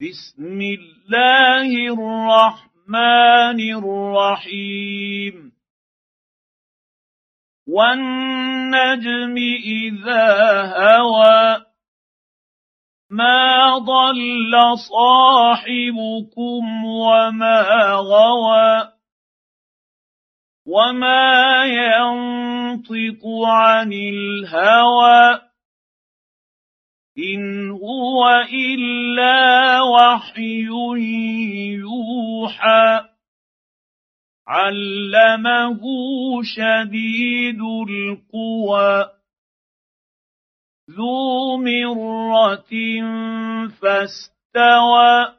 بسم الله الرحمن الرحيم. والنجم إذا هوى ما ضل صاحبكم وما غوى وما ينطق عن الهوى. ان هو الا وحي يوحى علمه شديد القوى ذو مره فاستوى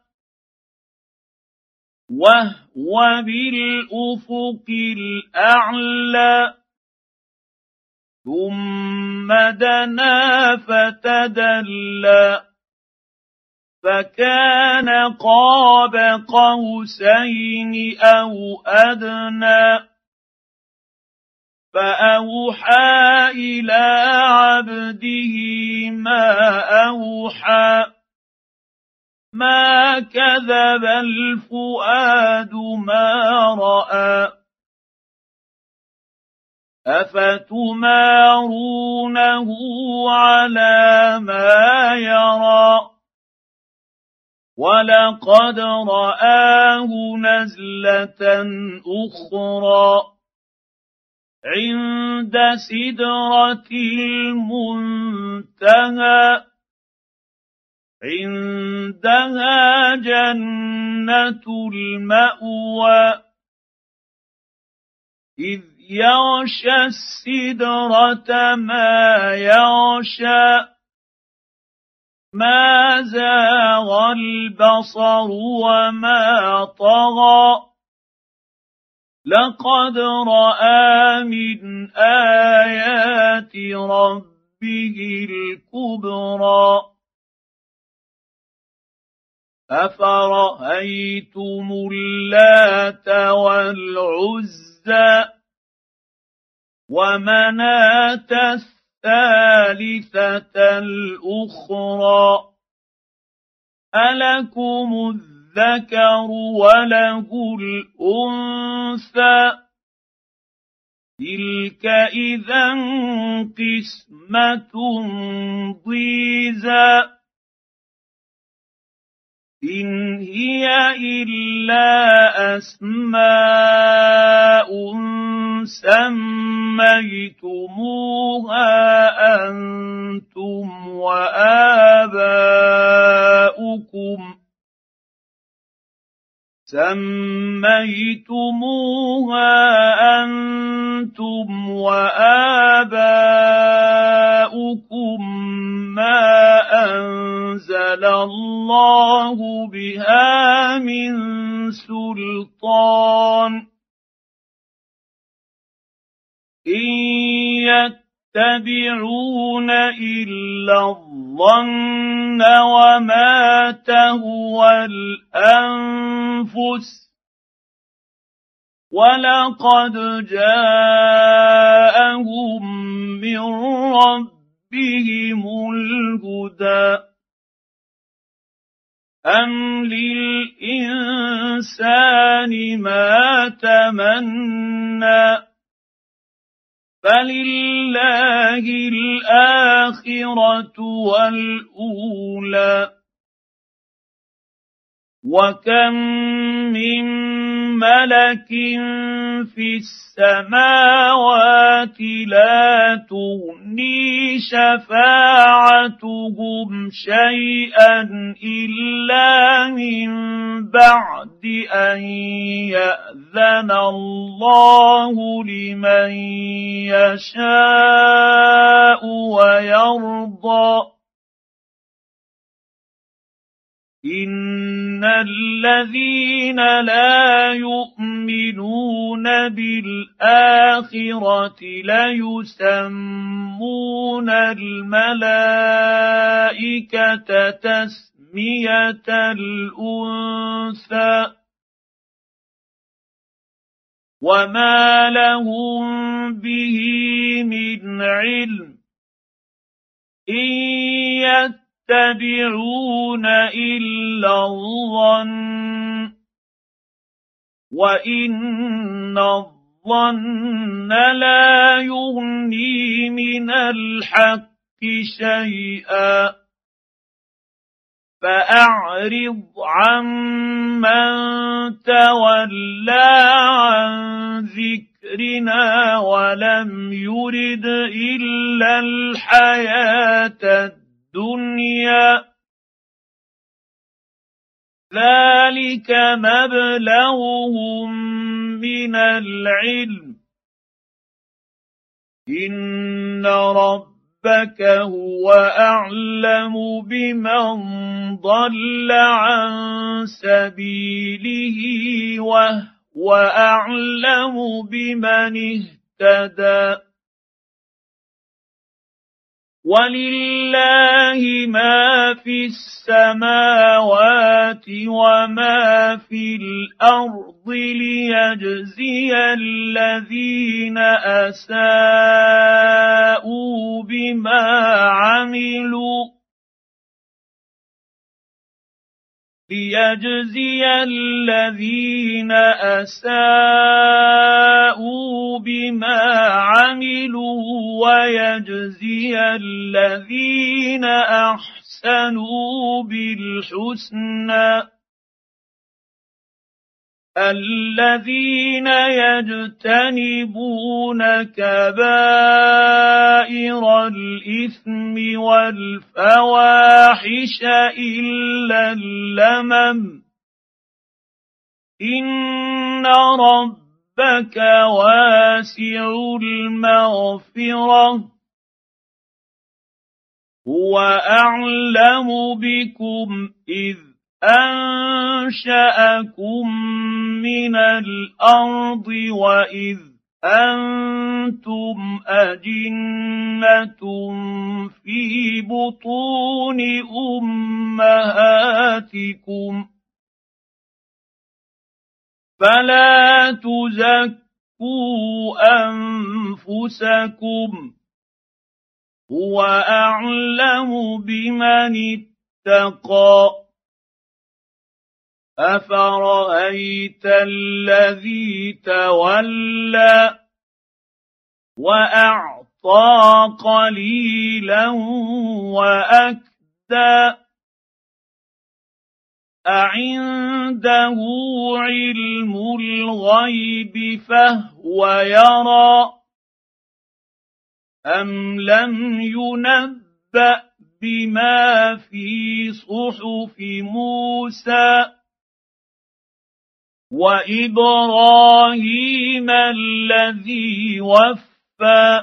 وهو بالافق الاعلى ثم دنا فتدلى فكان قاب قوسين أو أدنى فأوحى إلى عبده ما أوحى ما كذب الفؤاد ما رأى. افتمارونه على ما يرى ولقد راه نزله أخرى عند سدره المنتهى عندها جنه الماوى اذ يغشى السدرة ما يغشى ما زاغ البصر وما طغى. لقد رأى من آيات ربه الكبرى. أفرأيتم اللات والعزى؟ ومناة الثالثة الأخرى ألكم الذكر وله الأنثى تلك إذا قسمة ضيزى ان هي الا اسماء سميتموها أنتم واباؤكم سميتموها أنتم واباؤكم ما انزل الله بها من سلطان ان يتبعون الا الظن وما تهوى الانفس ولقد جاءهم من ربهم الهدى أم للإنسان ما تمنى فلله الاخره والاولى وكم من ملك في السماوات لا تغني شفاعتهم شيئا الا من بعد ان ياذن الله لمن يشاء ويرضى ان الذين لا يؤمنون بالاخره ليسمون الملائكه تسميه الانثى وما لهم به من علم ان يتبعون إلا الظن وإن الظن لا يغني من الحق شيئا. فأعرض عمن تولى عن ذكرنا ولم يرد إلا الحياة الدنيا. ذلك مبلغهم من العلم. إن ربك هو أعلم بمن ضل عن سبيله وهو أعلم بمن اهتدى. ولله ما في السماوات وما في الأرض ليجزي الذين اساءوا بما عملوا ليجزي الذين اساءوا بما عملوا ويجزي الذين احسنوا بالحسنى الذين يجتنبون كبائر الإثم والفواحش إلا اللمم. إن ربك واسع المغفرة. هو أعلم بكم إذ انشاكم من الأرض واذ أنتم اجنه في بطون امهاتكم فلا تزكوا انفسكم هو اعلم بمن اتقى افرايت الذي تولى واعطى قليلا واكدى اعنده علم الغيب فهو يرى ام لم ينبا بما في صحف موسى وإبراهيم الذي وفى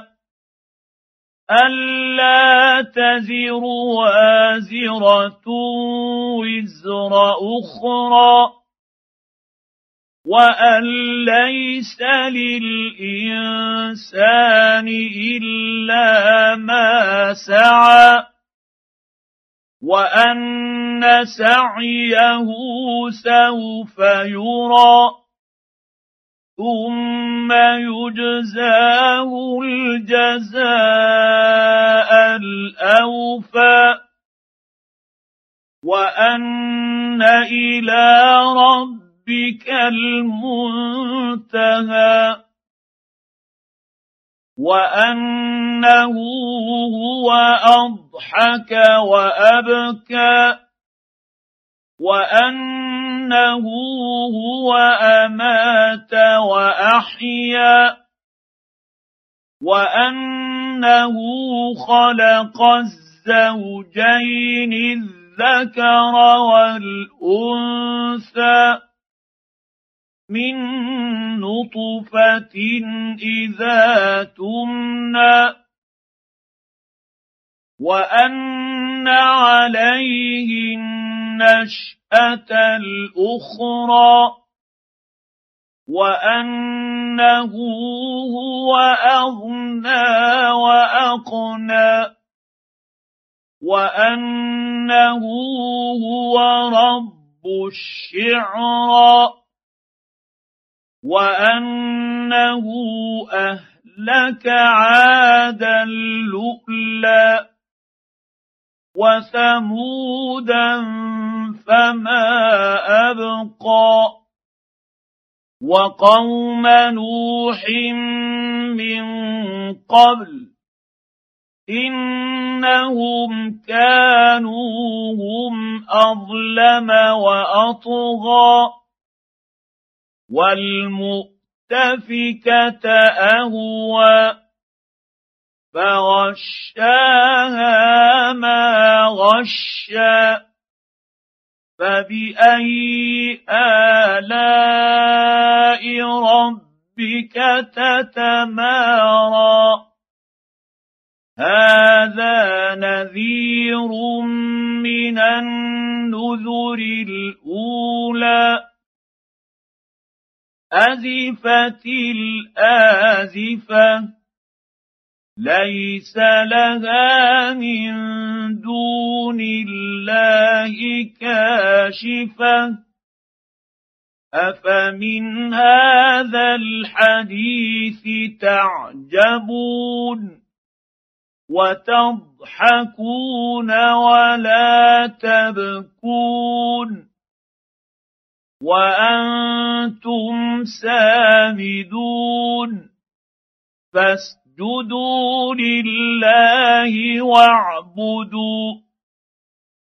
ألا تزر وازرة وزر أخرى وأن ليس للإنسان إلا ما سعى وان سعيه سوف يرى ثم يجزاه الجزاء الاوفى وان إلى ربك المنتهى وانه هو اضحك وابكى وانه هو امات واحيا وانه خلق الزوجين الذكر والانثى من نطفه إذا تمنى وأن عليه النشأة الأخرى وأنه هو أغنى وأقنى وأنه هو رب الشعرى وانه اهلك عادا لؤلا وثمودا فما ابقى وقوم نوح من قبل انهم كانوا هم اظلم واطغى والمؤتفكة أهوى فغشاها ما غشى فبأي آلاء ربك تتمارى؟ هذا نذير من النذر الأولى أزفت الآزفة ليس لها من دون الله كاشفة. أفمن هذا الحديث تعجبون وتضحكون ولا تبكون؟ وأنتم سامدون فاستغفروا اسجدوا لله واعبدوا